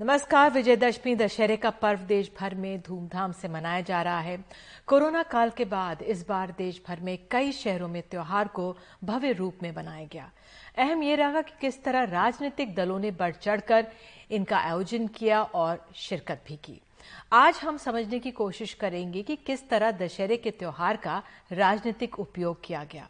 नमस्कार, विजयदशमी दशहरे का पर्व देश भर में धूमधाम से मनाया जा रहा है। कोरोना काल के बाद इस बार देश भर में कई शहरों में त्योहार को भव्य रूप में मनाया गया। अहम ये रहा कि किस तरह राजनीतिक दलों ने बढ़ चढ़कर इनका आयोजन किया और शिरकत भी की। आज हम समझने की कोशिश करेंगे कि किस तरह दशहरे के त्योहार का राजनीतिक उपयोग किया गया।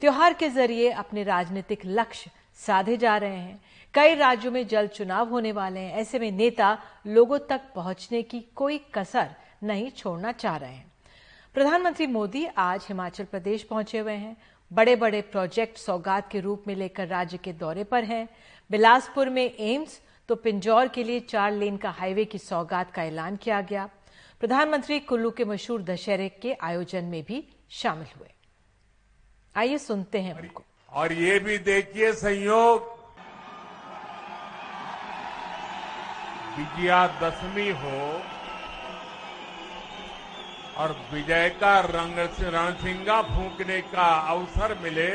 त्योहार के ज़रिए अपने राजनीतिक लक्ष्य साधे जा रहे हैं। कई राज्यों में जल्द चुनाव होने वाले हैं। ऐसे में नेता लोगों तक पहुँचने की कोई कसर नहीं छोड़ना चाह रहे हैं। प्रधानमंत्री मोदी आज हिमाचल प्रदेश पहुँचे हुए हैं। बड़े बड़े प्रोजेक्ट सौगात के रूप में लेकर राज्य के दौरे पर हैं। बिलासपुर में एम्स तो पिंजौर के लिए चार लेन का हाईवे की सौगात का ऐलान किया गया। प्रधानमंत्री कुल्लू के मशहूर दशहरे के आयोजन में भी शामिल हुए। आइए सुनते हैं उनको और ये भी देखिए संयोग। विजयादशमी हो और विजय का रंग रणसिंगा फूंकने का अवसर मिले।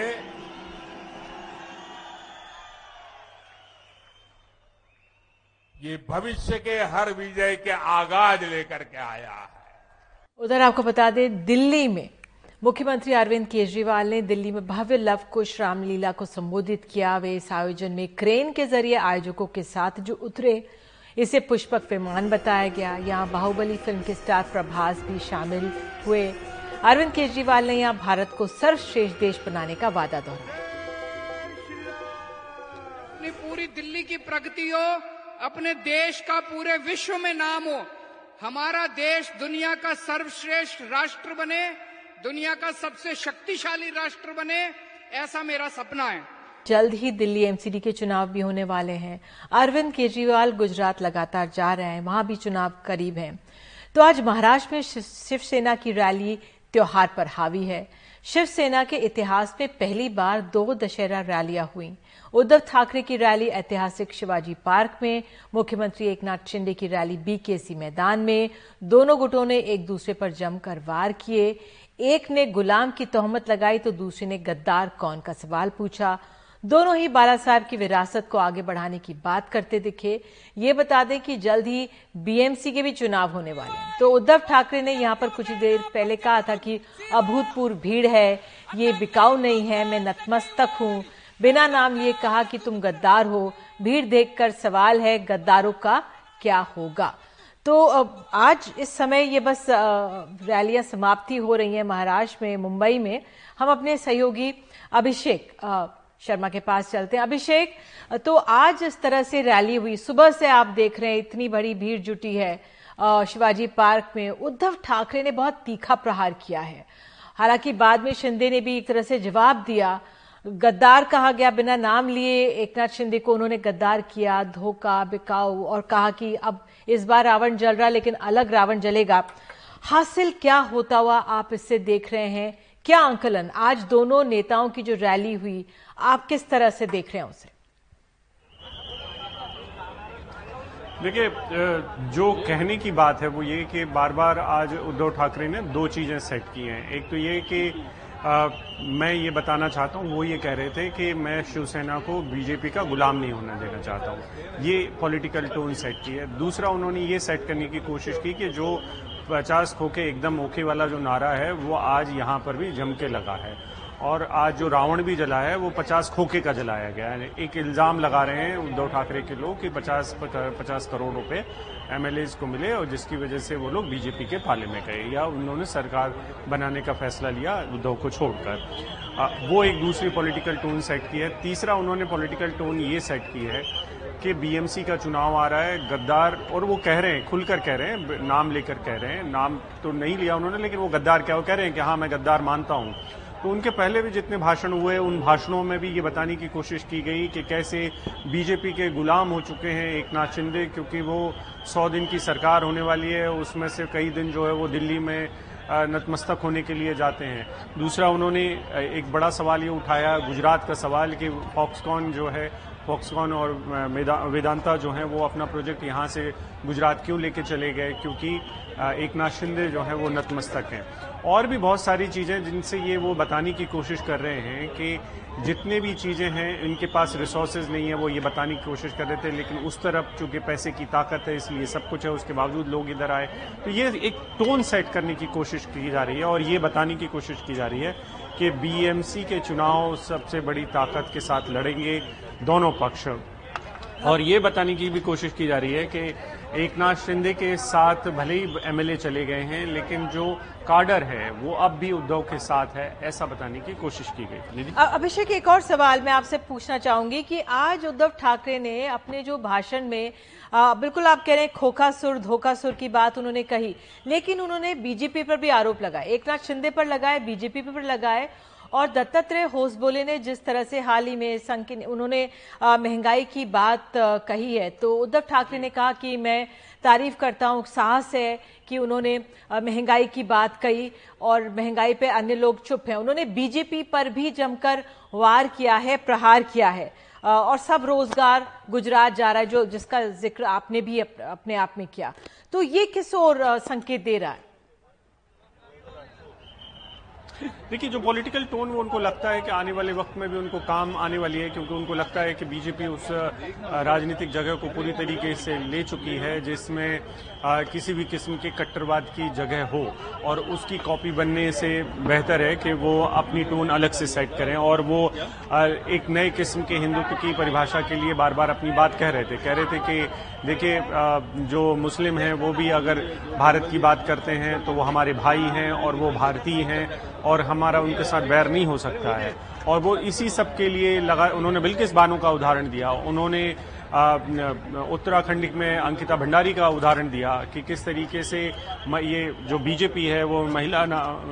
ये भविष्य के हर विजय के आगाज़ लेकर के आया है। उधर आपको बता दें, दिल्ली में मुख्यमंत्री अरविंद केजरीवाल ने दिल्ली में भव्य लव कुश रामलीला को संबोधित किया। वे इस आयोजन में क्रेन के ज़रिए आयोजकों के साथ जो उतरे इसे पुष्पक विमान बताया गया। यहाँ बाहुबली फ़िल्म के स्टार प्रभास भी शामिल हुए। अरविंद केजरीवाल ने यहाँ भारत को सर्वश्रेष्ठ देश बनाने का वादा दोहराया। अपनी पूरी दिल्ली की प्रगति हो, अपने देश का पूरे विश्व में नाम हो, हमारा देश दुनिया का सर्वश्रेष्ठ राष्ट्र बने, दुनिया का सबसे शक्तिशाली राष्ट्र बने, ऐसा मेरा सपना है। जल्द ही दिल्ली एमसीडी के चुनाव भी होने वाले हैं। अरविंद केजरीवाल गुजरात लगातार जा रहे हैं, वहाँ भी चुनाव करीब है। तो आज महाराष्ट्र में शिवसेना की रैली त्योहार पर हावी है। शिवसेना के इतिहास में पहली बार दो दशहरा रैलियाँ हुई। उद्धव ठाकरे की रैली ऐतिहासिक शिवाजी पार्क में, मुख्यमंत्री एकनाथ शिंदे की रैली बीकेसी मैदान में, दोनों गुटों ने एक दूसरे पर जमकर वार किए। एक ने गुलाम की तोहमत लगाई तो दूसरे ने गद्दार कौन, का सवाल पूछा। दोनों ही बाला साहब की विरासत को आगे बढ़ाने की बात करते दिखे। ये बता दें कि जल्द ही बीएमसी के भी चुनाव होने वाले हैं। तो उद्धव ठाकरे ने यहाँ पर कुछ देर पहले कहा था कि अभूतपूर्व भीड़ है, ये बिकाऊ नहीं है, मैं नतमस्तक हूँ। बिना नाम लिए कहा कि तुम गद्दार हो। भीड़ देखकर सवाल है, गद्दारों का क्या होगा? तो आज इस समय ये बस रैलियाँ समाप्ति हो रही हैं महाराष्ट्र में, मुंबई में। हम अपने सहयोगी अभिषेक शर्मा के पास चलते हैं। अभिषेक तो आज इस तरह से रैली हुई। सुबह से आप देख रहे हैं, इतनी बड़ी भीड़ जुटी है। शिवाजी पार्क में उद्धव ठाकरे ने बहुत तीखा प्रहार किया है। हालाँकि बाद में शिंदे ने भी एक तरह से जवाब दिया। गद्दार कहा गया, बिना नाम लिए एक नाथ शिंदे को उन्होंने गद्दार किया, धोखा, बिकाऊ, और कहा कि अब इस बार रावण जल रहा, लेकिन अलग रावण जलेगा। हासिल क्या होता हुआ आप इससे देख रहे हैं? क्या आंकलन? आज दोनों नेताओं की जो रैली हुई आप किस तरह से देख रहे हैं उसे? देखिए जो कहने की बात है वो ये कि बार बार आज उद्धव ठाकरे ने दो चीज़ें सेट की हैं। एक तो ये कि आ, मैं ये बताना चाहता हूँ वो ये कह रहे थे कि मैं शिवसेना को बीजेपी का गुलाम नहीं होना देना चाहता हूँ। ये पॉलिटिकल टोन सेट की है। दूसरा उन्होंने ये सेट करने की कोशिश की कि जो पचास खोके एकदम ओके वाला जो नारा है वो आज यहाँ पर भी जम के लगा है। और आज जो रावण भी जला है, वो पचास खोखे का जलाया गया है। एक इल्ज़ाम लगा रहे हैं उद्धव ठाकरे के लोग कि पचास पचास करोड़ रुपए एमएलए को मिले और जिसकी वजह से वो लोग बीजेपी के पाले में गए या उन्होंने सरकार बनाने का फैसला लिया उद्धव को छोड़कर। वो एक दूसरी पॉलिटिकल टोन सेट की है। तीसरा, उन्होंने पॉलिटिकल टोन ये सेट की है कि बीएमसी का चुनाव आ रहा है, गद्दार और वो कह रहे हैं, खुलकर कह रहे हैं, नाम लेकर कह रहे हैं। नाम तो नहीं लिया उन्होंने, लेकिन वो गद्दार क्या, वो कह रहे हैं कि हाँ मैं गद्दार मानता हूँ। तो उनके पहले भी जितने भाषण हुए, उन भाषणों में भी ये बताने की कोशिश की गई कि कैसे बीजेपी के गुलाम हो चुके हैं एक नाथ शिंदे, क्योंकि वो सौ दिन की सरकार होने वाली है, उसमें से कई दिन जो है वो दिल्ली में नतमस्तक होने के लिए जाते हैं। दूसरा, उन्होंने एक बड़ा सवाल ये उठाया, गुजरात का सवाल कि फॉक्सकॉन जो है फॉक्सकॉन और वेदांता जो है, वो अपना प्रोजेक्ट यहाँ से गुजरात क्यों लेके चले गए? क्योंकि एक नाथ शिंदे जो है वो नतमस्तक हैं। और भी बहुत सारी चीज़ें जिनसे ये वो बताने की कोशिश कर रहे हैं कि जितने भी चीज़ें हैं, इनके पास रिसोर्सेज नहीं है, वो ये बताने की कोशिश कर रहे थे, लेकिन उस तरफ़ चूँकि पैसे की ताकत है, इसलिए सब कुछ है, उसके बावजूद लोग इधर आए। तो ये एक टोन सेट करने की कोशिश की जा रही है और ये बताने की कोशिश की जा रही है कि बीएमसी के चुनाव सबसे बड़ी ताकत के साथ लड़ेंगे दोनों पक्ष। और ये बताने की भी कोशिश की जा रही है कि एक नाथ शिंदे के साथ भले ही एमएलए चले गए हैं लेकिन जो काडर है वो अब भी उद्धव के साथ है ऐसा बताने की कोशिश की गई। अभिषेक एक और सवाल मैं आपसे पूछना चाहूँगी कि आज उद्धव ठाकरे ने अपने जो भाषण में आ, बिल्कुल आप कह रहे हैं खोखा सुर धोखा सुर की बात उन्होंने कही लेकिन उन्होंने बीजेपी पर भी आरोप लगाए। एक नाथ शिंदे पर लगाए बीजेपी पर लगाए और दत्तात्रेय होसबोले ने जिस तरह से हाल ही में संकीन उन्होंने महँगाई की बात कही है तो उद्धव ठाकरे ने कहा कि मैं तारीफ़ करता हूँ, साहस है कि उन्होंने महँगाई की बात कही और महँगाई पे अन्य लोग चुप हैं। उन्होंने बीजेपी पर भी जमकर वार किया है, प्रहार किया है और सब रोज़गार गुजरात जा रहा है, जो जिसका ज़िक्र आपने भी अपने आप में किया। तो ये किस और संकेत दे रहा है? देखिए, जो पॉलिटिकल टोन वो उनको लगता है कि आने वाले वक्त में भी उनको काम आने वाली है, क्योंकि उनको लगता है कि बीजेपी उस राजनीतिक जगह को पूरी तरीके से ले चुकी है, जिसमें किसी भी किस्म के कट्टरवाद की जगह हो। और उसकी कॉपी बनने से बेहतर है कि वो अपनी टोन अलग से सेट करें और वो एक नए किस्म के हिंदुत्व की परिभाषा के लिए बार बार अपनी बात कह रहे थे। कह रहे थे कि देखिए जो मुस्लिम हैं, वो भी अगर भारत की बात करते हैं तो वो हमारे भाई हैं और वो भारतीय हैं और हमारा उनके साथ बैर नहीं हो सकता है। और वो इसी सब के लिए लगा, उन्होंने बिल्किस बानों का उदाहरण दिया। उन्होंने उत्तराखंड में अंकिता भंडारी का उदाहरण दिया कि किस तरीके से ये जो बीजेपी है, वो महिला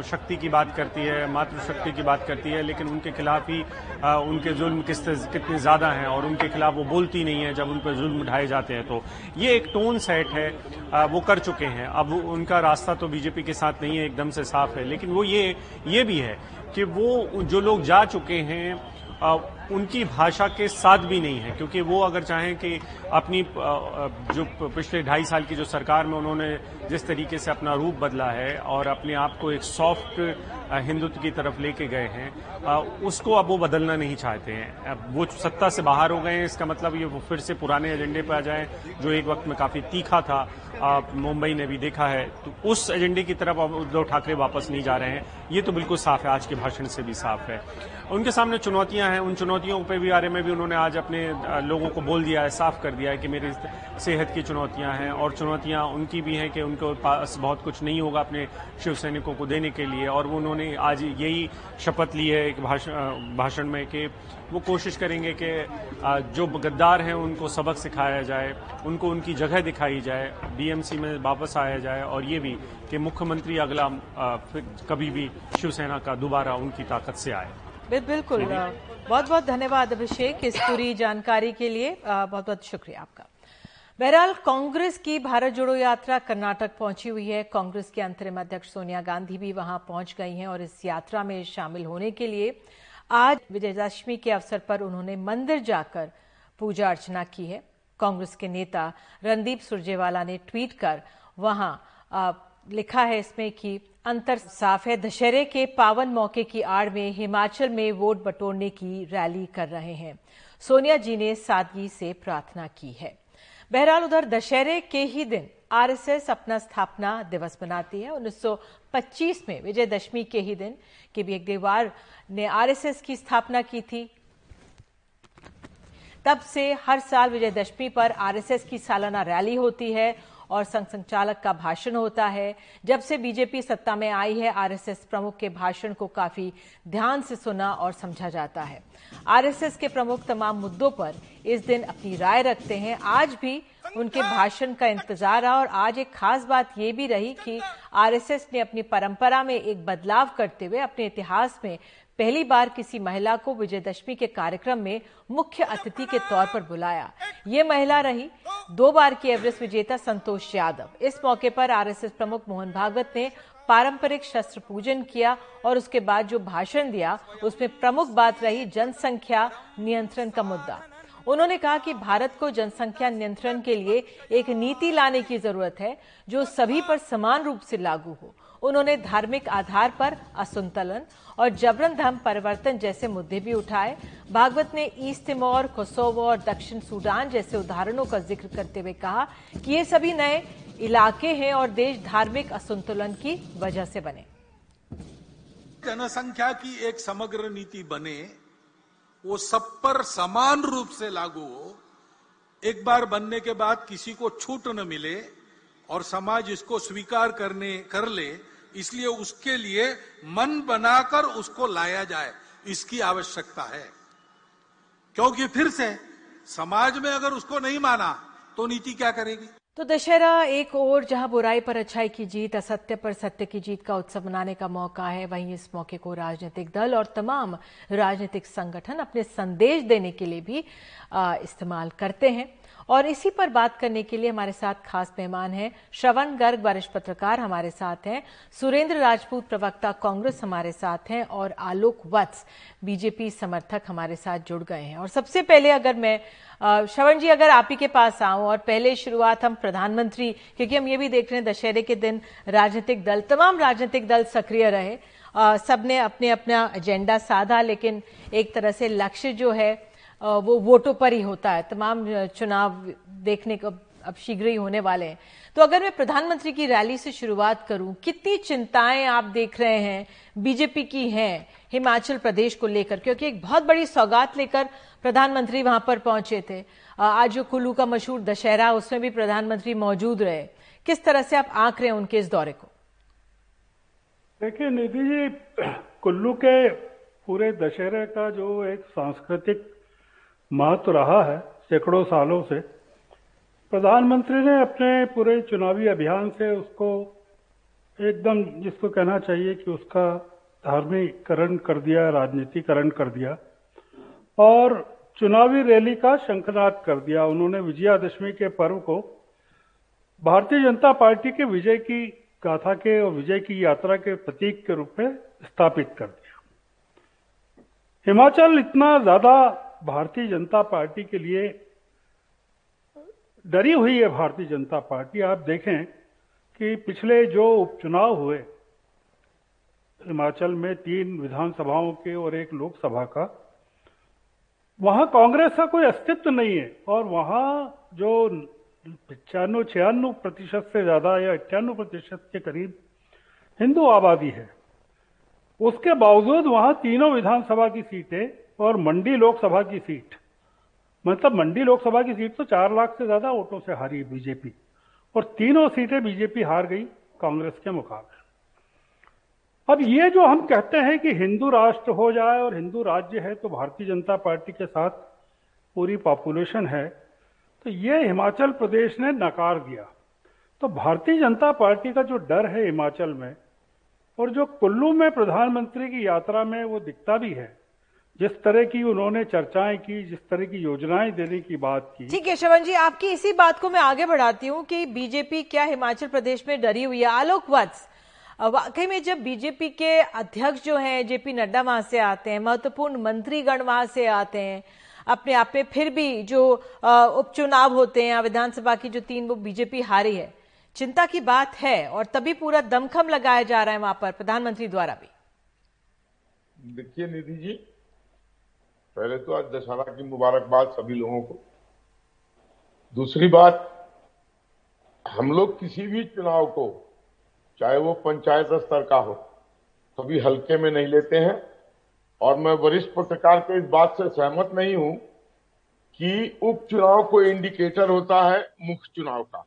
शक्ति की बात करती है, मातृशक्ति की बात करती है, लेकिन उनके खिलाफ ही उनके जुल्म किस कितने ज़्यादा हैं और उनके खिलाफ वो बोलती नहीं है जब उन पर जुल्म उठाए जाते हैं। तो ये एक टोन सेट है वो कर चुके हैं। अब उनका रास्ता तो बीजेपी के साथ नहीं है, एकदम से साफ़ है, लेकिन वो ये ये भी है कि वो जो लोग जा चुके हैं उनकी भाषा के साथ भी नहीं है, क्योंकि वो अगर चाहें कि अपनी जो पिछले ढाई साल की जो सरकार में उन्होंने जिस तरीके से अपना रूप बदला है और अपने आप को एक सॉफ्ट हिंदुत्व की तरफ़ लेके गए हैं उसको अब वो बदलना नहीं चाहते हैं। अब वो सत्ता से बाहर हो गए हैं, इसका मतलब ये वो फिर से पुराने एजेंडे पर आ जाए, जो एक वक्त में काफ़ी तीखा था। मुंबई ने भी देखा है तो उस एजेंडे की तरफ़ अब उद्धव ठाकरे वापस नहीं जा रहे हैं। ये तो बिल्कुल साफ़ है, आज के भाषण से भी साफ़ है। उनके सामने चुनौतियाँ हैं, उन चुनौतियों भी बारे में भी उन्होंने आज अपने लोगों को बोल दिया है, साफ़ कर दिया है कि मेरी सेहत की चुनौतियाँ हैं और चुनौतियाँ उनकी भी हैं कि उनके पास बहुत कुछ नहीं होगा अपने शिव सैनिकों को देने के लिए। और उन्होंने आज यही शपथ ली है एक भाषण में कि वो कोशिश करेंगे कि जो गद्दार हैं उनको सबक सिखाया जाए उनको उनकी जगह दिखाई जाए बीएमसी में वापस आया जाए और ये भी कि मुख्यमंत्री अगला कभी भी शिवसेना का दोबारा उनकी ताकत से आए। बिल्कुल बहुत बहुत धन्यवाद अभिषेक इस पूरी जानकारी के लिए। बहुत बहुत शुक्रिया आपका। बहरहाल कांग्रेस की भारत जोड़ो यात्रा कर्नाटक पहुँची हुई है। कांग्रेस के अंतरिम अध्यक्ष सोनिया गांधी भी वहाँ पहुँच गई हैं और इस यात्रा में शामिल होने के लिए आज विजयदशमी के अवसर पर उन्होंने मंदिर जाकर पूजा अर्चना की है। कांग्रेस के नेता रणदीप सुरजेवाला ने ट्वीट कर वहाँ लिखा है इसमें कि अंतर साफ़ है। दशहरे के पावन मौके की आड़ में हिमाचल में वोट बटोरने की रैली कर रहे हैं। सोनिया जी ने सादगी से प्रार्थना की है। बहरहाल उधर दशहरे के ही दिन आरएसएस अपना स्थापना दिवस मनाती है। 1925 में, विजयदशमी के ही दिन, के भी एक देवार ने आरएसएस की स्थापना की थी। तब से हर साल विजयदशमी पर आरएसएस की सालाना रैली होती है और संघ संचालक का भाषण होता है। जब से बीजेपी सत्ता में आई है, आरएसएस प्रमुख के भाषण को काफ़ी ध्यान से सुना और समझा जाता है। आरएसएस के प्रमुख तमाम मुद्दों पर इस दिन अपनी राय रखते हैं। आज भी उनके भाषण का इंतज़ार रहा और आज एक खास बात यह भी रही कि आरएसएस ने अपनी परंपरा में एक बदलाव करते हुए अपने इतिहास में पहली बार किसी महिला को विजयदशमी के कार्यक्रम में मुख्य अतिथि के तौर पर बुलाया। ये महिला रही दो बार की एवरेस्ट विजेता संतोष यादव। इस मौके पर आरएसएस प्रमुख मोहन भागवत ने पारंपरिक शस्त्र पूजन किया और उसके बाद जो भाषण दिया, उसमें प्रमुख बात रही जनसंख्या नियंत्रण का मुद्दा। उन्होंने कहा कि भारत को जनसंख्या नियंत्रण के लिए एक नीति लाने की ज़रूरत है जो सभी पर समान रूप से लागू हो। उन्होंने धार्मिक आधार पर असंतुलन और जबरन धर्म परिवर्तन जैसे मुद्दे भी उठाए। भागवत ने ईस्ट तिमोर, कोसोवो और दक्षिण सूडान जैसे उदाहरणों का ज़िक्र करते हुए कहा कि ये सभी नए इलाके हैं और देश धार्मिक असंतुलन की वजह से बने। जनसंख्या की एक समग्र नीति बने वो सब पर समान रूप से लागू हो, एक बार बनने के बाद किसी को छूट न मिले और समाज इसको स्वीकार करने, कर ले, इसलिए उसके लिए मन बनाकर उसको लाया जाए, इसकी आवश्यकता है। क्योंकि फिर से समाज में अगर उसको नहीं माना तो नीति क्या करेगी? तो दशहरा एक और जहाँ बुराई पर अच्छाई की जीत, असत्य पर सत्य की जीत का उत्सव मनाने का मौका है, वहीं इस मौके को राजनीतिक दल और तमाम राजनीतिक संगठन अपने संदेश देने के लिए भी इस्तेमाल करते हैं। और इसी पर बात करने के लिए हमारे साथ खास मेहमान हैं। श्रवण गर्ग वरिष्ठ पत्रकार हमारे साथ हैं। सुरेंद्र राजपूत, प्रवक्ता कांग्रेस हमारे साथ हैं और आलोक वत्स, बीजेपी समर्थक हमारे साथ जुड़ गए हैं। और सबसे पहले अगर मैं श्रवण जी, अगर आप ही के पास आऊँ और पहले शुरुआत हम प्रधानमंत्री, क्योंकि हम ये भी देख रहे हैं दशहरे के दिन राजनीतिक दल, तमाम राजनीतिक दल सक्रिय रहे। सबने अपने अपना एजेंडा साधा, लेकिन एक तरह से लक्ष्य जो है वो वोटों पर ही होता है। तमाम चुनाव देखने को अब शीघ्र ही होने वाले हैं। तो अगर मैं प्रधानमंत्री की रैली से शुरुआत करूँ, कितनी चिंताएँ आप देख रहे हैं, बीजेपी की हैं, हिमाचल प्रदेश को लेकर? क्योंकि एक बहुत बड़ी सौगात लेकर प्रधानमंत्री वहाँ पर पहुँचे थे। आज जो कुल्लू का मशहूर दशहरा, उसमें भी प्रधानमंत्री मौजूद रहे। किस तरह से आप आंक रहे हैं उनके इस दौरे को? देखिए, निधि जी, कुल्लू के पूरे दशहरे का जो एक सांस्कृतिक महत्व रहा है सैकड़ों सालों से। प्रधानमंत्री ने अपने पूरे चुनावी अभियान से उसको एकदम जिसको कहना चाहिए कि उसका धार्मिकरण कर दिया, राजनीतिकरण कर दिया और चुनावी रैली का शंखनाद कर दिया। उन्होंने विजयादशमी के पर्व को भारतीय जनता पार्टी के विजय की गाथा के और विजय की यात्रा के प्रतीक के रूप में स्थापित कर दिया। हिमाचल इतना ज़्यादा भारतीय जनता पार्टी के लिए डरी हुई है भारतीय जनता पार्टी। आप देखें कि पिछले जो उपचुनाव हुए, हिमाचल में तीन विधानसभाओं के और एक लोकसभा का, वहाँ कांग्रेस का कोई अस्तित्व नहीं है। और वहाँ जो पचानवे, छियानवे प्रतिशत से ज़्यादा या अट्ठानवे प्रतिशत के करीब हिंदू आबादी है, उसके बावजूद वहाँ तीनों विधानसभा की सीटें और मंडी लोकसभा की सीट। मतलब मंडी लोकसभा की सीट तो चार लाख से ज़्यादा वोटों से हारी बीजेपी। और तीनों सीटें बीजेपी हार गई, कांग्रेस के मुकाबले। अब ये जो हम कहते हैं कि हिंदू राष्ट्र हो जाए और हिंदू राज्य है तो भारतीय जनता पार्टी के साथ पूरी पॉपुलेशन है तो ये हिमाचल प्रदेश ने नकार दिया। तो भारतीय जनता पार्टी का जो डर है हिमाचल में, और जो कुल्लू में प्रधानमंत्री की यात्रा में वो दिखता भी है जिस तरह की उन्होंने चर्चाएँ की जिस तरह की योजनाएँ देने की बात की। ठीक है शवन जी आपकी इसी बात को मैं आगे बढ़ाती हूँ कि बीजेपी क्या हिमाचल प्रदेश में डरी हुई है। आलोक वत्स वाकई में जब बीजेपी के अध्यक्ष जो हैं जेपी नड्डा वहाँ से आते हैं महत्वपूर्ण मंत्रीगण वहाँ से आते हैं अपने आप में फिर भी जो उपचुनाव होते हैं विधानसभा की जो तीन वो बीजेपी हारी है चिंता की बात है और तभी पूरा दमखम लगाया जा रहा है वहाँ पर प्रधानमंत्री द्वारा भी। देखिए निधि जी पहले तो आज दशहरा की मुबारकबाद सभी लोगों को। दूसरी बात, हम लोग किसी भी चुनाव को, चाहे वो पंचायत स्तर का हो, कभी हल्के में नहीं लेते हैं। और मैं वरिष्ठ पत्रकार के इस बात से सहमत नहीं हूँ कि उपचुनाव को इंडिकेटर होता है मुख्य चुनाव का।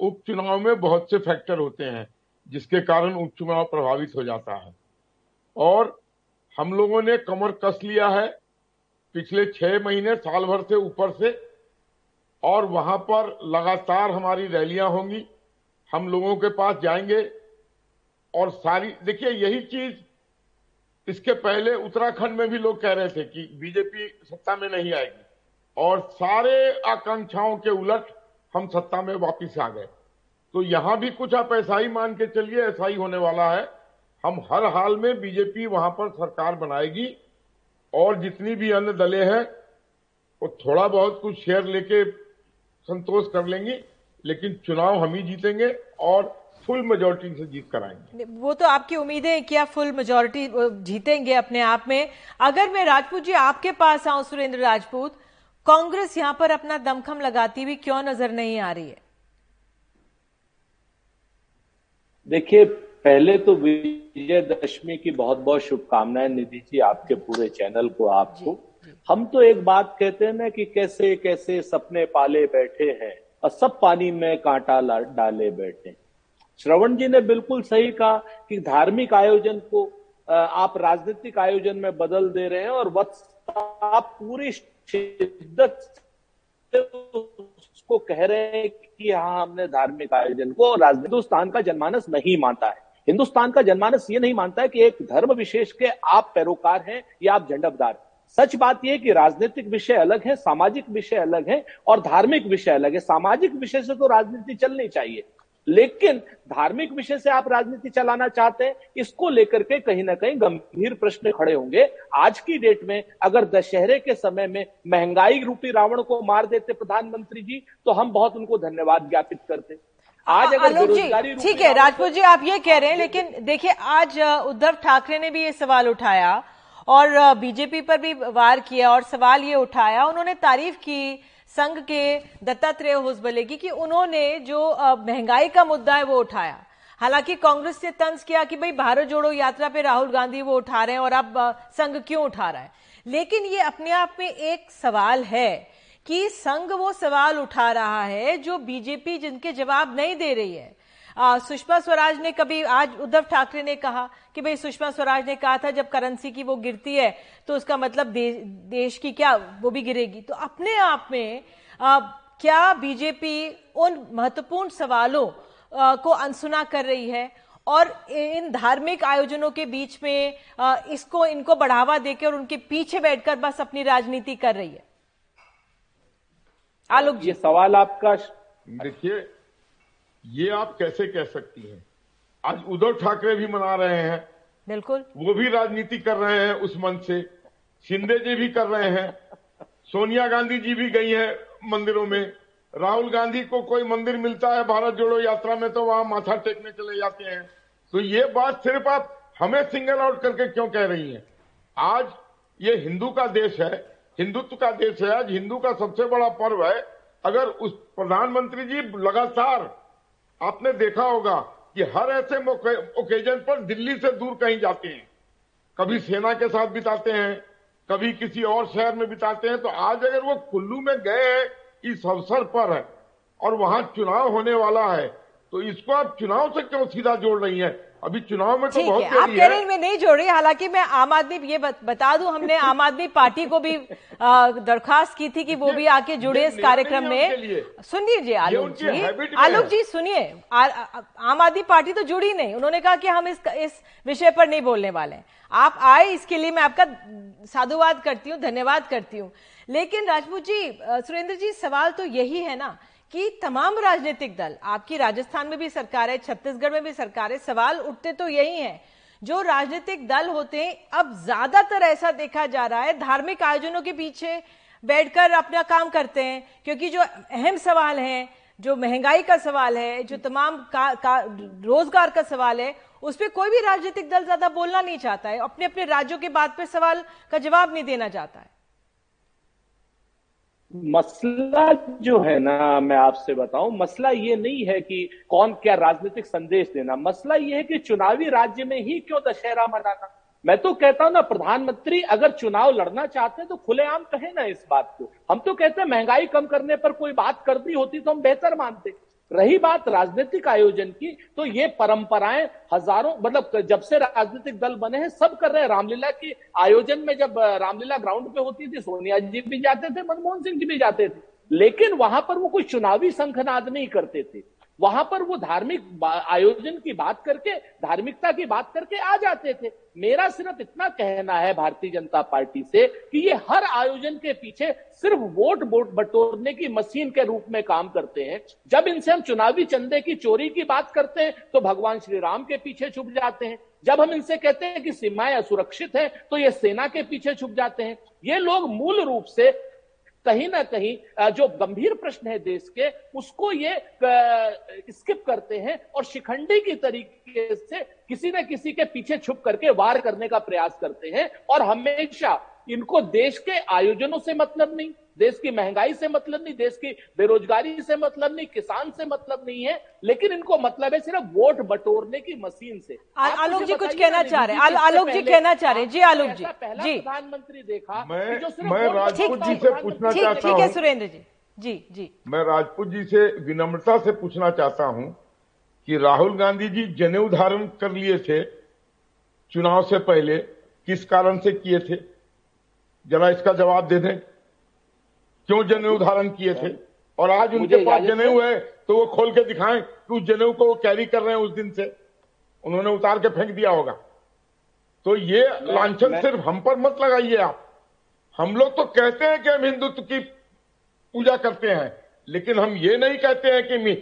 उपचुनाव में बहुत से फैक्टर होते हैं जिसके कारण उपचुनाव प्रभावित हो जाता है। और हम लोगों ने कमर कस लिया है पिछले छह महीने, साल भर से ऊपर से, और वहाँ पर लगातार हमारी रैलियाँ होंगी। हम लोगों के पास जाएँगे और सारी, देखिए, यही चीज़, इसके पहले उत्तराखंड में भी लोग कह रहे थे कि बीजेपी सत्ता में नहीं आएगी, और सारे आकांक्षाओं के उलट हम सत्ता में वापिस आ गए। तो यहाँ भी कुछ आप ऐसा ही मान के चलिए, ऐसा ही होने वाला है। हम हर हाल में बीजेपी वहाँ पर सरकार बनाएगी और जितनी भी अन्य दलें हैं वो थोड़ा बहुत कुछ शेयर लेके संतोष कर लेंगी लेकिन चुनाव हम ही जीतेंगे और फुल मेजोरिटी से जीत कराएँगे वो तो आपकी उम्मीद है कि आप फुल मेजोरिटी जीतेंगे अपने आप में। अगर मैं राजपूत जी आपके पास आऊँ सुरेंद्र राजपूत कांग्रेस यहाँ पर अपना दमखम लगाती हुई क्यों नज़र नहीं आ रही है? देखिए पहले तो विजयदशमी की बहुत बहुत शुभकामनाएँ निधि जी आपके पूरे चैनल को आपको। हम तो एक बात कहते हैं ना कि कैसे कैसे सपने पाले बैठे हैं और सब पानी में कांटा डाले बैठे। श्रवण जी ने बिल्कुल सही कहा कि धार्मिक आयोजन को आप राजनीतिक आयोजन में बदल दे रहे हैं और आप पूरी शिद्दत उसको कह रहे हैं कि हाँ हमने धार्मिक आयोजन को हिंदुस्तान का जनमानस नहीं मानता है। हिंदुस्तान का जनमानस ये नहीं मानता है कि एक धर्म विशेष के आप पैरोकार हैं या आप झंडबदार सच बात यह कि राजनीतिक विषय अलग है, सामाजिक विषय अलग है और धार्मिक विषय अलग है। सामाजिक विषय से तो राजनीति चलनी चाहिए। लेकिन धार्मिक विषय से आप राजनीति चलाना चाहते हैं, इसको लेकर के कहीं ना कहीं गंभीर प्रश्न खड़े होंगे। आज की डेट में अगर दशहरे के समय में महँगाई रूपी रावण को मार देते प्रधानमंत्री जी तो हम बहुत उनको धन्यवाद ज्ञापित करते। आज अगर बेरोजगारी ठीक है राजपूत जी आप ये कह रहे हैं लेकिन देखिए आज उद्धव ठाकरे ने भी ये सवाल उठाया और बीजेपी पर भी वार किया और सवाल ये उठाया। उन्होंने तारीफ़ की संघ के दत्तात्रेय होसबले की कि उन्होंने जो महँगाई का मुद्दा है वो उठाया। हालाँकि कांग्रेस ने तंज किया कि भाई भारत जोड़ो यात्रा पे राहुल गांधी वो उठा रहे हैं और अब संघ क्यों उठा रहा है? लेकिन ये अपने आप में एक सवाल है कि संघ वो सवाल उठा रहा है जो बीजेपी जिनके जवाब नहीं दे रही है। सुषमा स्वराज ने कभी आज उद्धव ठाकरे ने कहा कि भाई सुषमा स्वराज ने कहा था जब करेंसी की वो गिरती है तो उसका मतलब दे, देश की क्या वो भी गिरेगी। तो अपने आप में आ, क्या बीजेपी उन महत्वपूर्ण सवालों आ, को अनसुना कर रही है? और इन धार्मिक आयोजनों के बीच में आ, इसको इनको बढ़ावा देकर और उनके पीछे बैठकर बस अपनी राजनीति कर रही है। आलोक जी सवाल आपका देखिए ये आप कैसे कह सकती हैं? आज उद्धव ठाकरे भी मना रहे हैं। बिल्कुल। वो भी राजनीति कर रहे हैं उस मंच से। शिंदे जी भी कर रहे हैं। सोनिया गांधी जी भी गई हैं मंदिरों में। राहुल गांधी को कोई मंदिर मिलता है भारत जोड़ो यात्रा में तो वहाँ माथा टेकने चले जाते हैं। तो ये बात सिर्फ़ आप हमें सिंगल आउट करके क्यों कह रही हैं? आज ये हिंदू का देश है हिंदुत्व का देश है, आज हिंदू का सबसे बड़ा पर्व है। अगर उस प्रधानमंत्री जी लगातार, आपने देखा होगा कि हर ऐसे ओकेजन पर दिल्ली से दूर कहीं जाते हैं। कभी सेना के साथ बिताते हैं, कभी किसी और शहर में बिताते हैं तो आज अगर वो कुल्लू में गए हैं, इस अवसर पर है, और वहाँ चुनाव होने वाला है तो इसको आप चुनाव से क्यों सीधा जोड़ रही हैं? अभी चुनाव में तो बहुत आप कह रहे में नहीं जोड़ रही हालाँकि मैं आम आदमी ये बता दूँ हमने आम आदमी पार्टी को भी दरखास्त की थी कि वो भी आके जुड़े इस कार्यक्रम में। सुन लीजिए आलोक जी। आलोक जी सुनिए आम आदमी पार्टी तो जुड़ी नहीं। उन्होंने कहा कि हम इस इस विषय पर नहीं बोलने वाले हैं। आप आए इसके लिए मैं आपका साधुवाद करती हूँ धन्यवाद करती हूँ। लेकिन राजपूत जी सुरेंद्र जी सवाल तो यही है ना कि तमाम राजनीतिक दल आपकी राजस्थान में भी सरकार है छत्तीसगढ़ में भी सरकार है सवाल उठते तो यही है। जो राजनीतिक दल होते हैं अब ज़्यादातर ऐसा देखा जा रहा है धार्मिक आयोजनों के पीछे बैठकर अपना काम करते हैं क्योंकि जो अहम सवाल है जो महँगाई का सवाल है जो तमाम का, का रोज़गार का सवाल है उस पर कोई भी राजनीतिक दल ज़्यादा बोलना नहीं चाहता है अपने अपने राज्यों के बात पर सवाल का जवाब नहीं देना चाहता है। मसला जो है ना, मैं आपसे बताऊँ, मसला ये नहीं है कि कौन क्या राजनीतिक संदेश देना। मसला ये है कि चुनावी राज्य में ही क्यों दशहरा मनाना? मैं तो कहता हूँ ना, प्रधानमंत्री अगर चुनाव लड़ना चाहते हैं तो खुलेआम कहे ना इस बात को। हम तो कहते हैं, महँगाई कम करने पर कोई बात करनी होती तो हम बेहतर मानते। रही बात राजनीतिक आयोजन की तो ये परंपराएँ हज़ारों मतलब जब से राजनीतिक दल बने हैं, सब कर रहे हैं। रामलीला की आयोजन में जब रामलीला ग्राउंड पे होती थी, सोनिया जी भी जाते थे, मनमोहन सिंह जी भी जाते थे। लेकिन वहाँ पर वो कोई चुनावी संखनाद नहीं करते थे। वहाँ पर वो धार्मिक आयोजन की बात करके, धार्मिकता की बात करके आ जाते थे। मेरा सिर्फ़ इतना कहना है भारतीय जनता पार्टी से कि ये हर आयोजन के पीछे सिर्फ़ वोट वोट बटोरने की मशीन के रूप में काम करते हैं। जब इनसे हम चुनावी चंदे की चोरी की बात करते हैं तो भगवान श्री राम के पीछे छुप जाते हैं। जब हम इनसे कहते हैं कि सीमाएँ असुरक्षित है तो ये सेना के पीछे छुप जाते हैं। ये लोग मूल रूप से कहीं ना कहीं जो गंभीर प्रश्न है देश के, उसको ये स्किप करते हैं और शिखंडी की तरीके से किसी न किसी के पीछे छुप करके वार करने का प्रयास करते हैं और हमेशा इनको देश के आयोजनों से मतलब नहीं देश की महँगाई से मतलब नहीं देश की बेरोजगारी से मतलब नहीं किसान से मतलब नहीं है लेकिन इनको मतलब है सिर्फ़ वोट बटोरने की मशीन से। आलोक जी कुछ कहना चाह रहे हैं। आलोक जी कहना चाह रहे हैं। जी आलोक जी। जी। प्रधानमंत्री देखा मैं मैं राजपूत जी से पूछना चाहता हूँ ठीक है सुरेंद्र जी। जी जी। मैं राजपूत जी से विनम्रता से पूछना चाहता हूँ कि राहुल गांधी जी जनेऊ धारण कर लिए थे चुनाव से पहले किस कारण से किए थे? जरा इसका जवाब दे दें। क्यों जनेऊ धारण किए थे? और आज उनके पास जनेऊ है। तो वो खोल के दिखाएँ कि उस जनेऊ को वो कैरी कर रहे हैं उस दिन से। उन्होंने उतार के फेंक दिया होगा। तो ये लांछन सिर्फ़ हम पर मत लगाइए आप। हम लोग तो कहते हैं कि हम हिंदुत्व की पूजा करते हैं लेकिन हम ये नहीं कहते हैं कि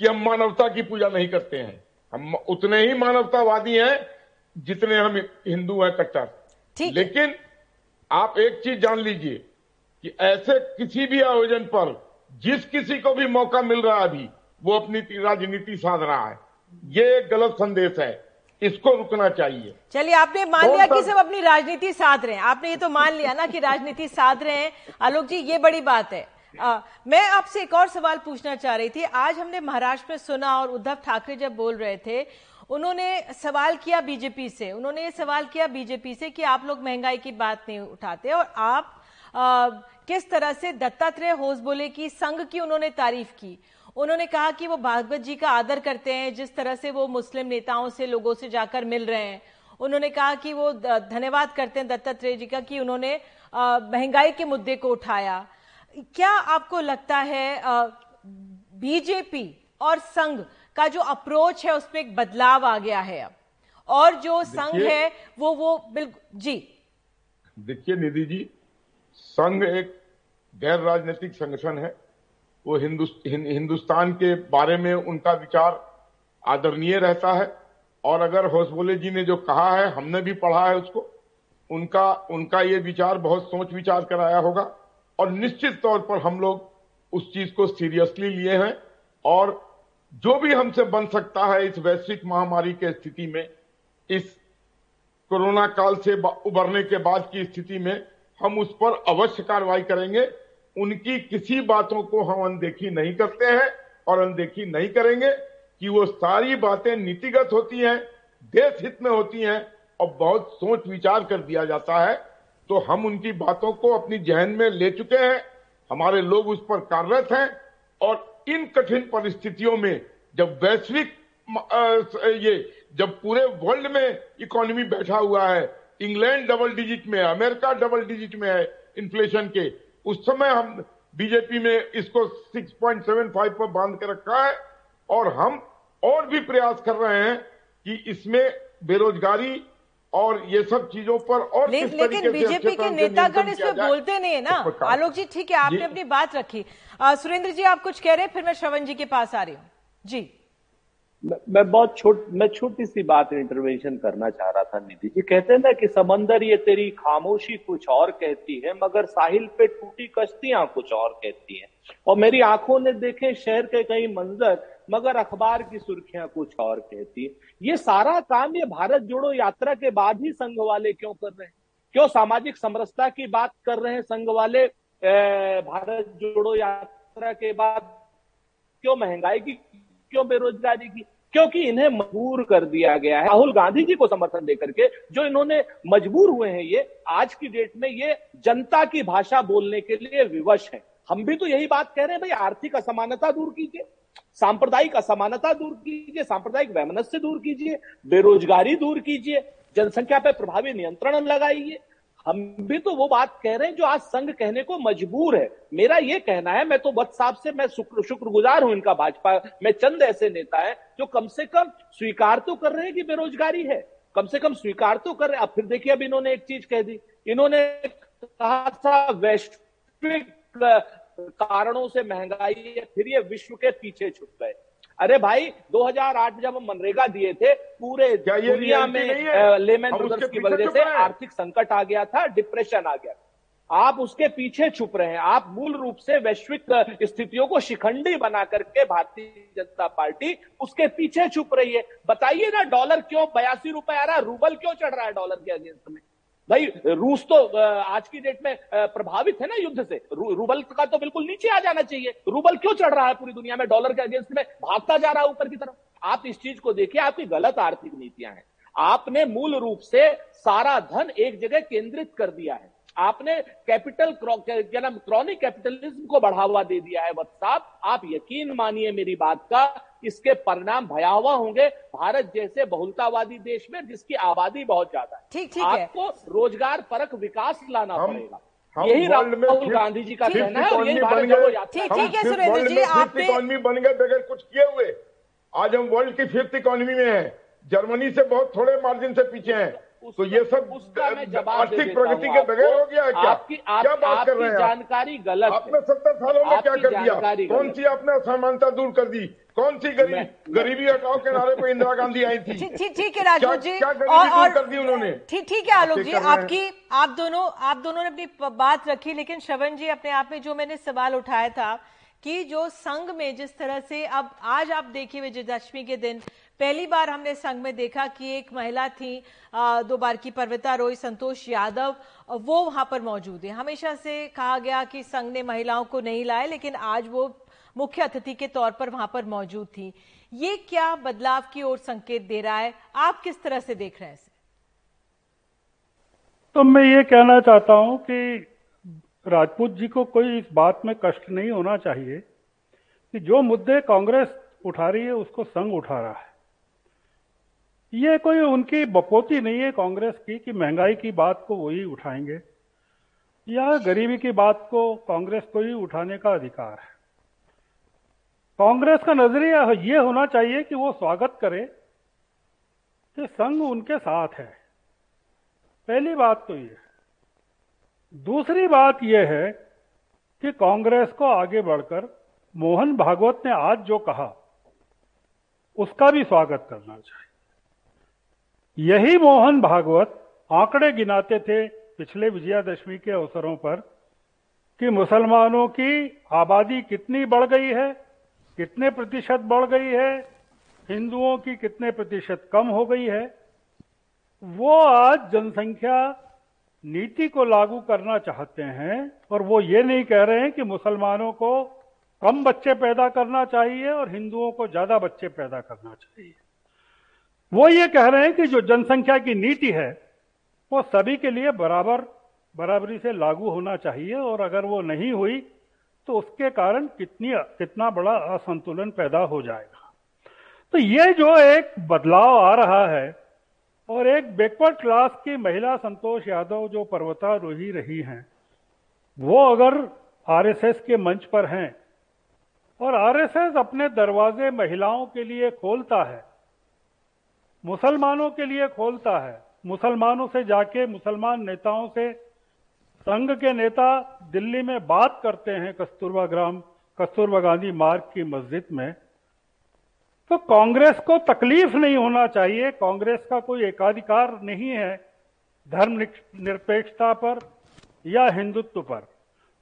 कि हम मानवता की पूजा नहीं करते हैं। हम उतने ही मानवतावादी हैं जितने हम हिंदू हैं कट्टर। लेकिन आप एक चीज़ जान लीजिए कि ऐसे किसी भी आयोजन पर जिस किसी को भी मौका मिल रहा है अभी वो अपनी राजनीति साध रहा है। ये एक गलत संदेश है। इसको रुकना चाहिए। चलिए आपने मान लिया कि सब अपनी राजनीति साध रहे हैं। आपने ये तो मान लिया ना कि राजनीति साध रहे हैं। आलोक जी ये बड़ी बात है। आ, मैं आपसे एक और सवाल पूछना चाह रही थी। आज हमने महाराष्ट्र में सुना और उद्धव ठाकरे जब बोल रहे थे उन्होंने सवाल किया बीजेपी से उन्होंने ये सवाल किया बीजेपी से कि आप लोग महँगाई की बात नहीं उठाते और आप आ, किस तरह से दत्तात्रेय होस बोले की संघ की उन्होंने तारीफ़ की। उन्होंने कहा कि वो भागवत जी का आदर करते हैं जिस तरह से वो मुस्लिम नेताओं से लोगों से जाकर मिल रहे हैं। उन्होंने कहा कि वो धन्यवाद करते हैं दत्तात्रेय जी का कि उन्होंने महँगाई के मुद्दे को उठाया। क्या आपको लगता है बीजेपी और संघ का जो अप्रोच है उसमें एक बदलाव आ गया है अब। और जो संघ है वो वो बिल्कुल जी। देखिए निधि जी संघ एक गैर राजनीतिक संगठन है। वो हिंदु, हिंदुस्तान के बारे में उनका विचार आदरणीय रहता है। और अगर होसबोले जी ने जो कहा है हमने भी पढ़ा है उसको उनका उनका ये विचार बहुत सोच विचार कराया होगा। और निश्चित तौर पर हम लोग उस चीज़ को सीरियसली लिए हैं। और जो भी हमसे बन सकता है इस वैश्विक महामारी के स्थिति में, इस कोरोना काल से उबरने के बाद की स्थिति में हम उस पर अवश्य कार्रवाई करेंगे। उनकी किसी बातों को हम अनदेखी नहीं करते हैं और अनदेखी नहीं करेंगे कि वो सारी बातें नीतिगत होती हैं, देश हित में होती हैं और बहुत सोच विचार कर दिया जाता है। तो हम उनकी बातों को अपनी जहन में ले चुके हैं। हमारे लोग उस पर कार्यरत हैं और इन कठिन परिस्थितियों में जब वैश्विक ये, जब पूरे वर्ल्ड में इकोनॉमी बैठा हुआ है इंग्लैंड डबल डिजिट में है अमेरिका डबल डिजिट में है इन्फ्लेशन के, उस समय हम बीजेपी में इसको 6.75 पर बाँध के रखा है और हम और भी प्रयास कर रहे हैं कि इसमें बेरोजगारी और ये सब चीज़ों पर और ले, लेकिन बीजेपी के नेतागण इस पर बोलते नहीं है ना? आलोक जी ठीक है आपने अपनी बात रखी। सुरेंद्र जी आप कुछ कह रहे हैं? फिर मैं श्रवण जी के पास आ रही हूँ। जी। मैं बहुत छोट मैं छोटी सी बात इंटरवेंशन करना चाह रहा था निधि जी। कहते हैं ना कि समंदर ये तेरी खामोशी कुछ और कहती है मगर साहिल पे टूटी कश्तियाँ कुछ और कहती हैं। और मेरी आँखों ने देखे शहर के कई मंजर, मगर अखबार की सुर्खियाँ कुछ और कहती ये सारा काम ये भारत जोड़ो यात्रा के बाद ही संघ वाले क्यों कर रहे हैं? क्यों सामाजिक समरसता की बात कर रहे हैं संघ वाले? भारत जोड़ो यात्रा के बाद क्यों महँगाई की, क्यों बेरोजगारी की? क्योंकि इन्हें मजबूर कर दिया गया है। राहुल गांधी जी को समर्थन देकर के जो इन्होंने मजबूर हुए हैं ये, आज की डेट में ये जनता की भाषा बोलने के लिए विवश है। हम भी तो यही बात कह रहे हैं, भाई, आर्थिक असमानता दूर कीजिए, सांप्रदायिक असमानता दूर कीजिए, सांप्रदायिक वैमनस्य दूर कीजिए, बेरोजगारी दूर कीजिए, जनसंख्या पर प्रभावी नियंत्रण लगाइए। हम भी तो वो बात कह रहे हैं जो आज संघ कहने को मजबूर है। मेरा ये कहना है, मैं तो वत्स साहब से, मैं शुक्र, शुक्रगुजार हूँ इनका भाजपा, में चंद ऐसे नेता है जो कम से कम स्वीकार तो कर रहे हैं कि बेरोजगारी है, कम से कम स्वीकार तो कर रहे अब फिर देखिए, अब इन्होंने एक चीज़ कह दी, इन्होंने कहा था वैश्विक कारणों से महँगाई है फिर ये विश्व के पीछे छुप गए। अरे भाई 2008 में जब हम मनरेगा दिए थे पूरे दुनिया में लेमैन ब्रदर्स की वजह से आर्थिक संकट आ गया था डिप्रेशन आ गया। आप उसके पीछे छुप रहे हैं। आप मूल रूप से वैश्विक स्थितियों को शिखंडी बना करके भारतीय जनता पार्टी उसके पीछे छुप रही है। बताइए ना डॉलर क्यों बयासी रुपए आ रहा है? रूबल क्यों चढ़ रहा है डॉलर के अगेंस्ट में? भाई रूस तो आज की डेट में प्रभावित है ना युद्ध से। रू, रूबल का तो बिल्कुल नीचे आ जाना चाहिए। रूबल क्यों चढ़ रहा है पूरी दुनिया में? डॉलर के अगेंस्ट में भागता जा रहा है ऊपर की तरफ़। आप इस चीज़ को देखिए आपकी गलत आर्थिक नीतियाँ हैं। आपने मूल रूप से सारा धन एक जगह केंद्रित कर दिया है। आपने कैपिटल क्या नाम क्रॉनिक कैपिटलिज्म को बढ़ावा दे दिया है। वक्त आप यकीन मानिए मेरी बात का इसके परिणाम भयावह होंगे। भारत जैसे बहुलतावादी देश में जिसकी आबादी बहुत ज़्यादा है। ठीक ठीक आपको रोज़गार परक विकास लाना पड़ेगा। यही राहुल गांधी जी का कहना है और यही भारत ठीक ठीक है सुरेंद्र जी आपने इकोनॉमी बन गए बगैर कुछ किए हुए। आज हम वर्ल्ड की फिफ्थ इकोनॉमी में हैं। जर्मनी से बहुत थोड़े मार्जिन से पीछे हैं। तो ये सब उसका मैं जवाब आर्थिक प्रगति के बगैर हो गया क्या? आपकी आप, क्या बात कर रहे हैं जानकारी गलत आपने सत्तर सालों में क्या कर दिया? कौन सी आपने असमानता दूर कर दी? कौन सी गरीब? गरीबी हटाओ के नारे पर इंदिरा गांधी आई थी। ठीक है राजू जी। क्या गरीबी दूर कर दी उन्होंने? ठीक ठीक है आलोक जी आपकी आप दोनों आप दोनों ने अपनी बात रखी लेकिन श्रवण जी अपने आप में जो मैंने सवाल उठाया था कि जो संघ में जिस तरह से अब आज आप देखिए विजयदशमी के दिन पहली बार हमने संघ में देखा कि एक महिला थी दो बार की पर्वता रोई संतोष यादव वो वहाँ पर मौजूद है। हमेशा से कहा गया कि संघ ने महिलाओं को नहीं लाया लेकिन आज वो मुख्य अतिथि के तौर पर वहाँ पर मौजूद थी। ये क्या बदलाव की ओर संकेत दे रहा है? आप किस तरह से देख रहे हैं तो मैं ये कहना चाहता हूँ कि राजपूत जी को कोई इस बात में कष्ट नहीं होना चाहिए कि जो मुद्दे कांग्रेस उठा रही है, उसको संघ उठा रहा है। ये कोई उनकी बपोती नहीं है कांग्रेस की कि महँगाई की बात को वही उठाएँगे या गरीबी की बात को कांग्रेस को ही उठाने का अधिकार है। कांग्रेस का नज़रिया ये होना चाहिए कि वो स्वागत करे कि संघ उनके साथ है। पहली बात तो ये दूसरी बात यह है कि कांग्रेस को आगे बढ़कर मोहन भागवत ने आज जो कहा, उसका भी स्वागत करना चाहिए। यही मोहन भागवत आंकड़े गिनाते थे पिछले विजयादशमी के अवसरों पर कि मुसलमानों की आबादी कितनी बढ़ गई है कितने प्रतिशत बढ़ गई है? हिंदुओं की कितने प्रतिशत कम हो गई है? वो आज जनसंख्या नीति को लागू करना चाहते हैं और वो ये नहीं कह रहे हैं कि मुसलमानों को कम बच्चे पैदा करना चाहिए और हिंदुओं को ज़्यादा बच्चे पैदा करना चाहिए। वो ये कह रहे हैं कि जो जनसंख्या की नीति है, वो सभी के लिए बराबर, बराबरी से लागू होना चाहिए और अगर वो नहीं हुई तो उसके कारण कितनी, कितना बड़ा असंतुलन पैदा हो जाएगा। तो ये जो एक बदलाव आ रहा है, और एक बैकवर्ड क्लास की महिला संतोष यादव जो पर्वतारोही रही हैं, वो अगर आरएसएस के मंच पर हैं, और आरएसएस अपने दरवाजे महिलाओं के लिए खोलता है, मुसलमानों के लिए खोलता है, मुसलमानों से जाके मुसलमान नेताओं से संघ के नेता दिल्ली में बात करते हैं कस्तूरबा ग्राम, कस्तूरबा गांधी मार्ग की मस्जिद में। तो कांग्रेस को तकलीफ़ नहीं होना चाहिए, कांग्रेस का कोई एकाधिकार नहीं है धर्म निरपेक्षता पर या हिंदुत्व पर।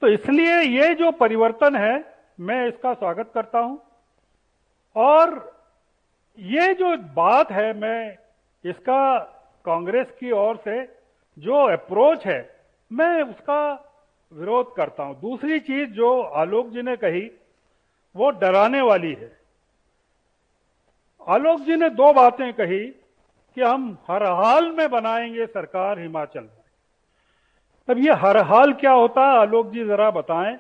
तो इसलिए ये जो परिवर्तन है, मैं इसका स्वागत करता हूँ। और ये जो बात है, मैं इसका कांग्रेस की ओर से जो अप्रोच है मैं उसका विरोध करता हूँ। दूसरी चीज़ जो आलोक जी ने कही वो डराने वाली है। आलोक जी ने दो बातें कही कि हम हर हाल में बनाएँगे सरकार हिमाचल में। अब ये हर हाल क्या होता है आलोक जी जरा बताएँ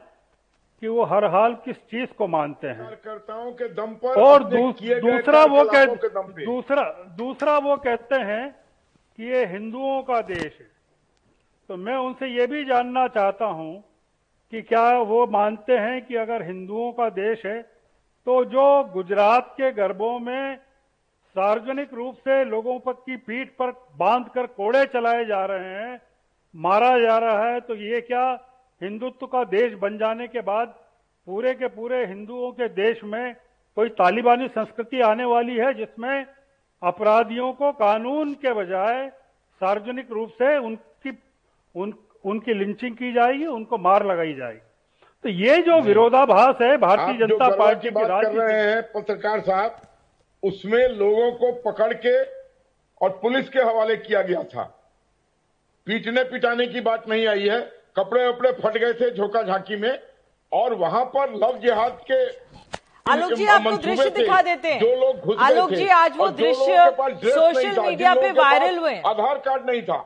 कि वो हर हाल किस चीज़ को मानते हैं। कार्यकर्ताओं के दम पर और दूस, दूसरा वो कह दूसरा दूसरा वो कहते हैं कि ये हिंदुओं का देश है। तो मैं उनसे ये भी जानना चाहता हूँ कि क्या वो मानते हैं कि अगर हिंदुओं का देश है तो जो गुजरात के गर्भों में सार्वजनिक रूप से लोगों पर की पीठ पर बाँध कर कोड़े चलाए जा रहे हैं, मारा जा रहा है तो ये क्या हिंदुत्व का देश बन जाने के बाद पूरे के पूरे हिंदुओं के देश में कोई तालिबानी संस्कृति आने वाली है जिसमें अपराधियों को कानून के बजाय सार्वजनिक रूप से उनकी उन उनकी लिंचिंग की जाएगी उनको मार लगाई जाएगी। तो ये जो विरोधाभास है भारतीय जनता पार्टी की बात कर रहे हैं पत्रकार साहब उसमें लोगों को पकड़ के और पुलिस के हवाले किया गया था। पीटने पिटाने की बात नहीं आई है। कपड़े वपड़े फट गए थे झोंका झांकी में और वहाँ पर लव जिहाद के आलोक जी आपको दृश्य दिखा देते हैं। जो लोग आलोक जी आज वो दृश्य सोशल मीडिया पे वायरल हुए आधार कार्ड नहीं था।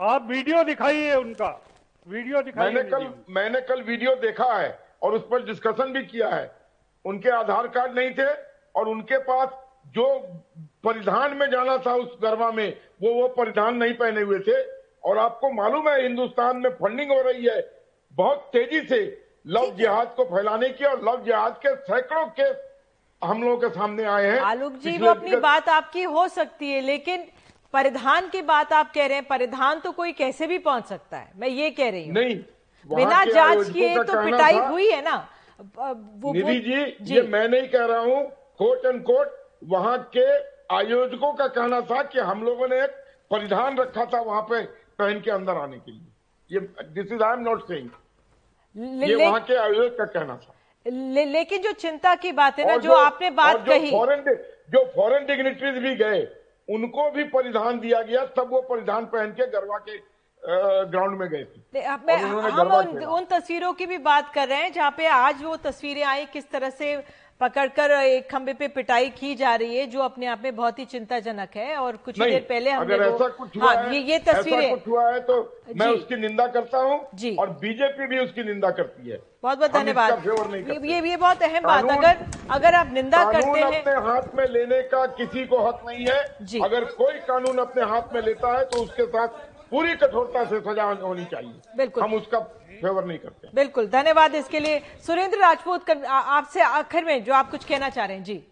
आप वीडियो दिखाइए उनका। वीडियो दिखाइए मैंने कल मैंने कल वीडियो देखा है और उस पर डिस्कशन भी किया है। उनके आधार कार्ड नहीं थे और उनके पास जो परिधान में जाना था उस गरबा में वो वो परिधान नहीं पहने हुए थे। और आपको मालूम है हिंदुस्तान में फंडिंग हो रही है बहुत तेज़ी से। लव जिहाद को फैलाने की और लव जिहाद के सैकड़ों केस हम लोगों के सामने आए हैं। आलोक जी वो अपनी बात आपकी हो सकती है लेकिन परिधान की बात आप कह रहे हैं परिधान तो कोई कैसे भी पहुँच सकता है। मैं ये कह रही हूँ। नहीं बिना जाँच किए तो पिटाई हुई है ना? वो निधि जी, जी। ये मैं नहीं कह रहा हूँ कोट एंड कोट वहाँ के आयोजकों का कहना था कि हम लोगों ने एक परिधान रखा था वहाँ पे पहन के अंदर आने के लिए। ये this is I am not saying ये वहाँ के आयोजक का कहना था। ले, लेकिन जो चिंता की बात है ना जो, जो आपने बात कही फॉरेन जो फॉरेन डिग्नेटरीज भी गए उनको भी परिधान दिया गया तब वो परिधान पहन के गरबा के ग्राउंड में गए थे। हम उन, उन तस्वीरों की भी बात कर रहे हैं जहाँ पे आज वो तस्वीरें आई किस तरह से पकड़कर एक खंबे पे पिटाई की जा रही है जो अपने आप में बहुत ही चिंताजनक है और कुछ देर पहले हमने अगर ऐसा कुछ हुआ हाँ, है, ये ये तस्वीरें कुछ हुआ है तो मैं उसकी निंदा करता हूँ जी। और बीजेपी भी उसकी निंदा करती है। बहुत बहुत धन्यवाद। ये ये बहुत अहम बात अगर अगर आप निंदा करते हैं अपने हाथ में लेने का किसी को हक नहीं है। जी। अगर कोई कानून अपने हाथ में लेता है तो उसके साथ पूरी कठोरता से सजा होनी चाहिए। बिल्कुल। हम उसका फेवर नहीं करते। बिल्कुल धन्यवाद इसके लिए। सुरेंद्र राजपूत आपसे आखिर में जो आप कुछ कहना चाह रहे हैं जी।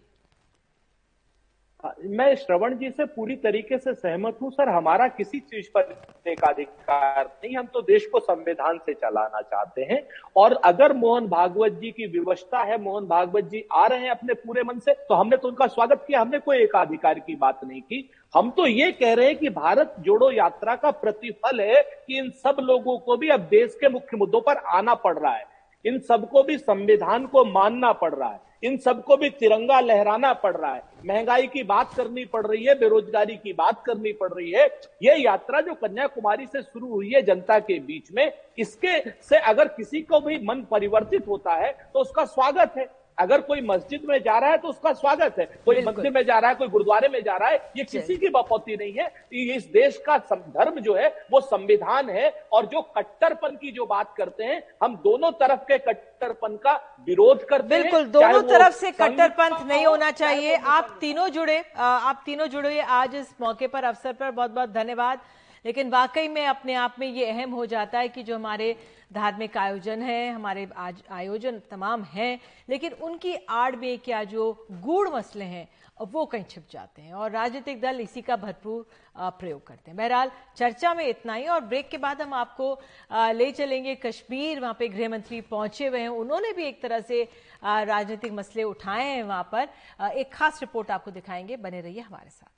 मैं श्रवण जी से पूरी तरीके से सहमत हूँ सर हमारा किसी चीज़ पर एकाधिकार नहीं हम तो देश को संविधान से चलाना चाहते हैं। और अगर मोहन भागवत जी की विवशता है मोहन भागवत जी आ रहे हैं अपने पूरे मन से तो हमने तो उनका स्वागत किया हमने कोई एकाधिकार की बात नहीं की। हम तो ये कह रहे हैं कि भारत जोड़ो यात्रा का प्रतिफल है कि इन सब लोगों को भी अब देश के मुख्य मुद्दों पर आना पड़ रहा है। इन सबको भी संविधान को मानना पड़ रहा है। इन सबको भी तिरंगा लहराना पड़ रहा है। महँगाई की बात करनी पड़ रही है, बेरोजगारी की बात करनी पड़ रही है। ये यात्रा जो कन्याकुमारी से शुरू हुई है जनता के बीच में, इसके से अगर किसी को भी मन परिवर्तित होता है तो उसका स्वागत है। अगर कोई मस्जिद में जा रहा है तो उसका स्वागत है। कोई मंदिर में जा रहा है कोई गुरुद्वारे में जा रहा है ये किसी की बपौती नहीं है। इस देश का धर्म जो है वो संविधान है और जो कट्टरपन की जो बात करते हैं हम दोनों तरफ़ के कट्टरपन का विरोध करते हैं। बिल्कुल दोनों तरफ़ से कट्टरपंथ नहीं होना चाहिए। आप तीनों जुड़े आप तीनों जुड़े। आज इस मौके पर अवसर पर बहुत बहुत धन्यवाद। लेकिन वाकई में अपने आप में ये अहम हो जाता है कि जो हमारे धार्मिक आयोजन है, हमारे आज आयोजन तमाम हैं, लेकिन उनकी आड़ में क्या जो गूढ़ मसले हैं वो कहीं छिप जाते हैं और राजनीतिक दल इसी का भरपूर प्रयोग करते हैं। बहरहाल चर्चा में इतना ही और ब्रेक के बाद हम आपको ले चलेंगे कश्मीर, वहाँ पे गृह मंत्री पहुँचे हुए हैं। उन्होंने भी एक तरह से राजनीतिक मसले उठाए हैं वहाँ पर। एक खास रिपोर्ट आपको दिखाएँगे। बने रहिए हमारे साथ।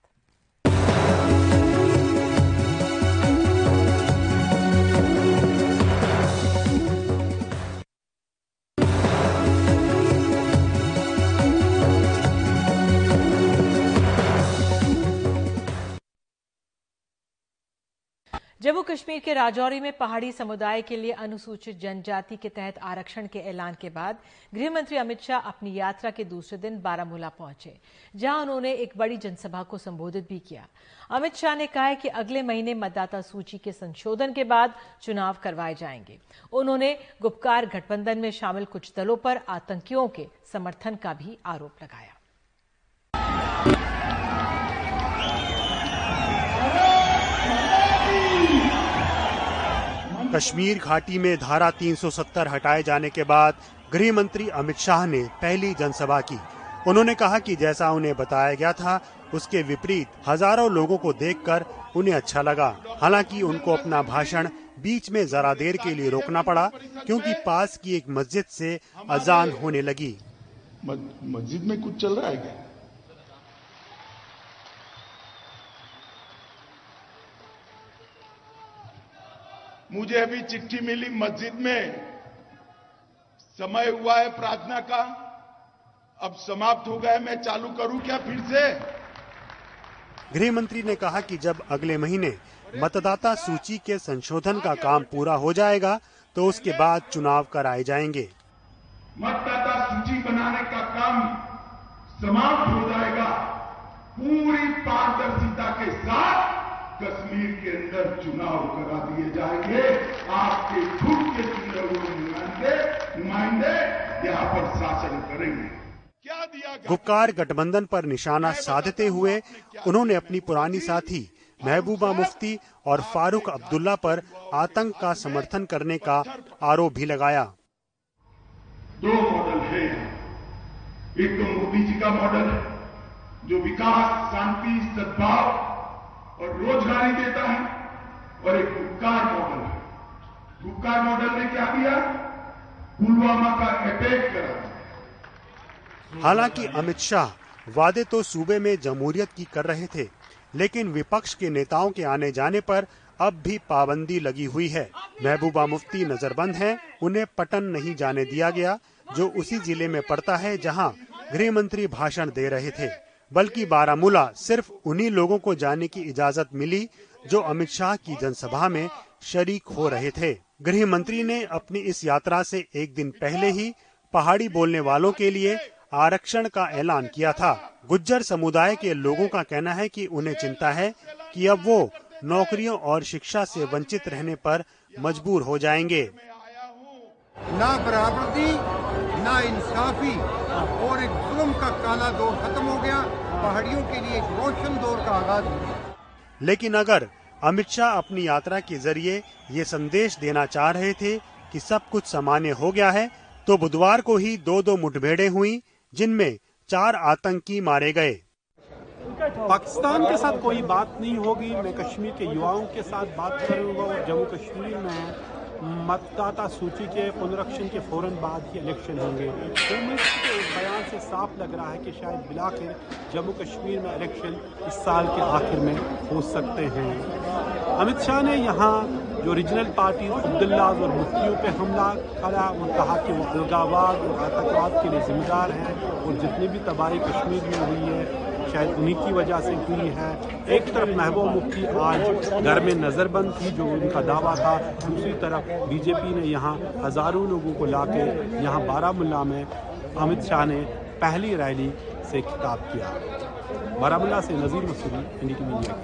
जम्मू कश्मीर के राजौरी में पहाड़ी समुदाय के लिए अनुसूचित जनजाति के तहत आरक्षण के ऐलान के बाद गृहमंत्री अमित शाह अपनी यात्रा के दूसरे दिन बारामूला पहुँचे, जहाँ उन्होंने एक बड़ी जनसभा को संबोधित भी किया। अमित शाह ने कहा है कि अगले महीने मतदाता सूची के संशोधन के बाद चुनाव करवाए जाएँगे। उन्होंने गुप्कार गठबंधन में शामिल कुछ दलों पर आतंकियों के समर्थन का भी आरोप लगाया। कश्मीर घाटी में धारा 370 हटाए जाने के बाद गृह मंत्री अमित शाह ने पहली जनसभा की। उन्होंने कहा कि जैसा उन्हें बताया गया था, उसके विपरीत हज़ारों लोगों को देखकर उन्हें अच्छा लगा। हालाँकि उनको अपना भाषण बीच में जरा देर के लिए रोकना पड़ा, क्योंकि पास की एक मस्जिद से अजान होने लगी। मस्जिद में कुछ चल रहा है क्या? मुझे अभी चिट्ठी मिली मस्जिद में। समय हुआ है प्रार्थना का। अब समाप्त हो गया मैं चालू करूँ क्या फिर से? गृह मंत्री ने कहा कि जब अगले महीने मतदाता सूची के संशोधन का काम पूरा हो जाएगा तो उसके बाद चुनाव कराए जाएँगे। मतदाता सूची बनाने का काम समाप्त हो जाएगा। पूरी पारदर्शिता के साथ कश्मीर के अंदर चुनाव करा दिए जाएँगे। आपके खुद के चुने हुए नुमाइंदे नुमाइंदे यहाँ पर शासन करेंगे। क्या दिया गुपकार गठबंधन पर निशाना साधते हुए उन्होंने अपनी पुरानी साथी महबूबा मुफ्ती और फारूक अब्दुल्ला पर आतंक का समर्थन करने का आरोप भी लगाया। दो मॉडल है। एक तो मोदी जी का मॉडल है जो विकास शांति सद्भाव और रोजगारी देता है और एक गुपकार मॉडल है। गुपकार मॉडल ने क्या किया? पुलवामा का अटैक करा हालाँकि अमित शाह वादे तो सूबे में जमहूरियत की कर रहे थे लेकिन विपक्ष के नेताओं के आने जाने पर अब भी पाबंदी लगी हुई है। महबूबा मुफ्ती नजरबंद हैं, उन्हें पटन नहीं जाने दिया गया जो उसी ज़िले में पड़ता है जहाँ गृह मंत्री भाषण दे रहे थे। बल्कि बारामूला सिर्फ़ उन्हीं लोगों को जाने की इजाज़त मिली जो अमित शाह की जनसभा में शरीक हो रहे थे। गृह मंत्री ने अपनी इस यात्रा से एक दिन पहले ही पहाड़ी बोलने वालों के लिए आरक्षण का ऐलान किया था। गुज्जर समुदाय के लोगों का कहना है कि उन्हें चिंता है कि अब वो नौकरियों और शिक्षा से वंचित रहने पर मजबूर हो जाएँगे। ना बराबरी ना इंसाफी। और एक जुल्म का काला दौर खत्म हो गया। पहाड़ियों के लिए एक रोशन दौर का आगाज़ हो गया। लेकिन अगर अमित शाह अपनी यात्रा के ज़रिए ये संदेश देना चाह रहे थे कि सब कुछ सामान्य हो गया है तो बुधवार को ही दो दो मुठभेड़ें हुई जिनमें चार आतंकी मारे गए। पाकिस्तान के साथ कोई बात नहीं होगी। मैं कश्मीर के युवाओं के साथ बात करूँगा और जम्मू कश्मीर में मतदाता सूची के पुनरीक्षण के फ़ौरन बाद ही इलेक्शन होंगे। के एक बयान से साफ़ लग रहा है कि शायद बिलाखिर जम्मू कश्मीर में इलेक्शन इस साल के आखिर में हो सकते हैं। अमित शाह ने यहाँ जो रीजनल पार्टी अब्दुल्लाज और मुफ्तियों पे हमला करा और कहा कि वो अलगावाद और आतंकवाद के लिए जिम्मेदार हैं और जितनी भी तबाही कश्मीर में हुई है शायद उन्हीं की वजह से हुई है। एक तरफ़ महबूब मुफ्ती आज घर में नज़रबंद थी, जो उनका दावा था। दूसरी तरफ़ बीजेपी ने यहाँ हज़ारों लोगों को ला के यहाँ बारामूला में अमित शाह ने पहली रैली से खिताब किया। बारामूला से नज़ीर मसूरी इंडिया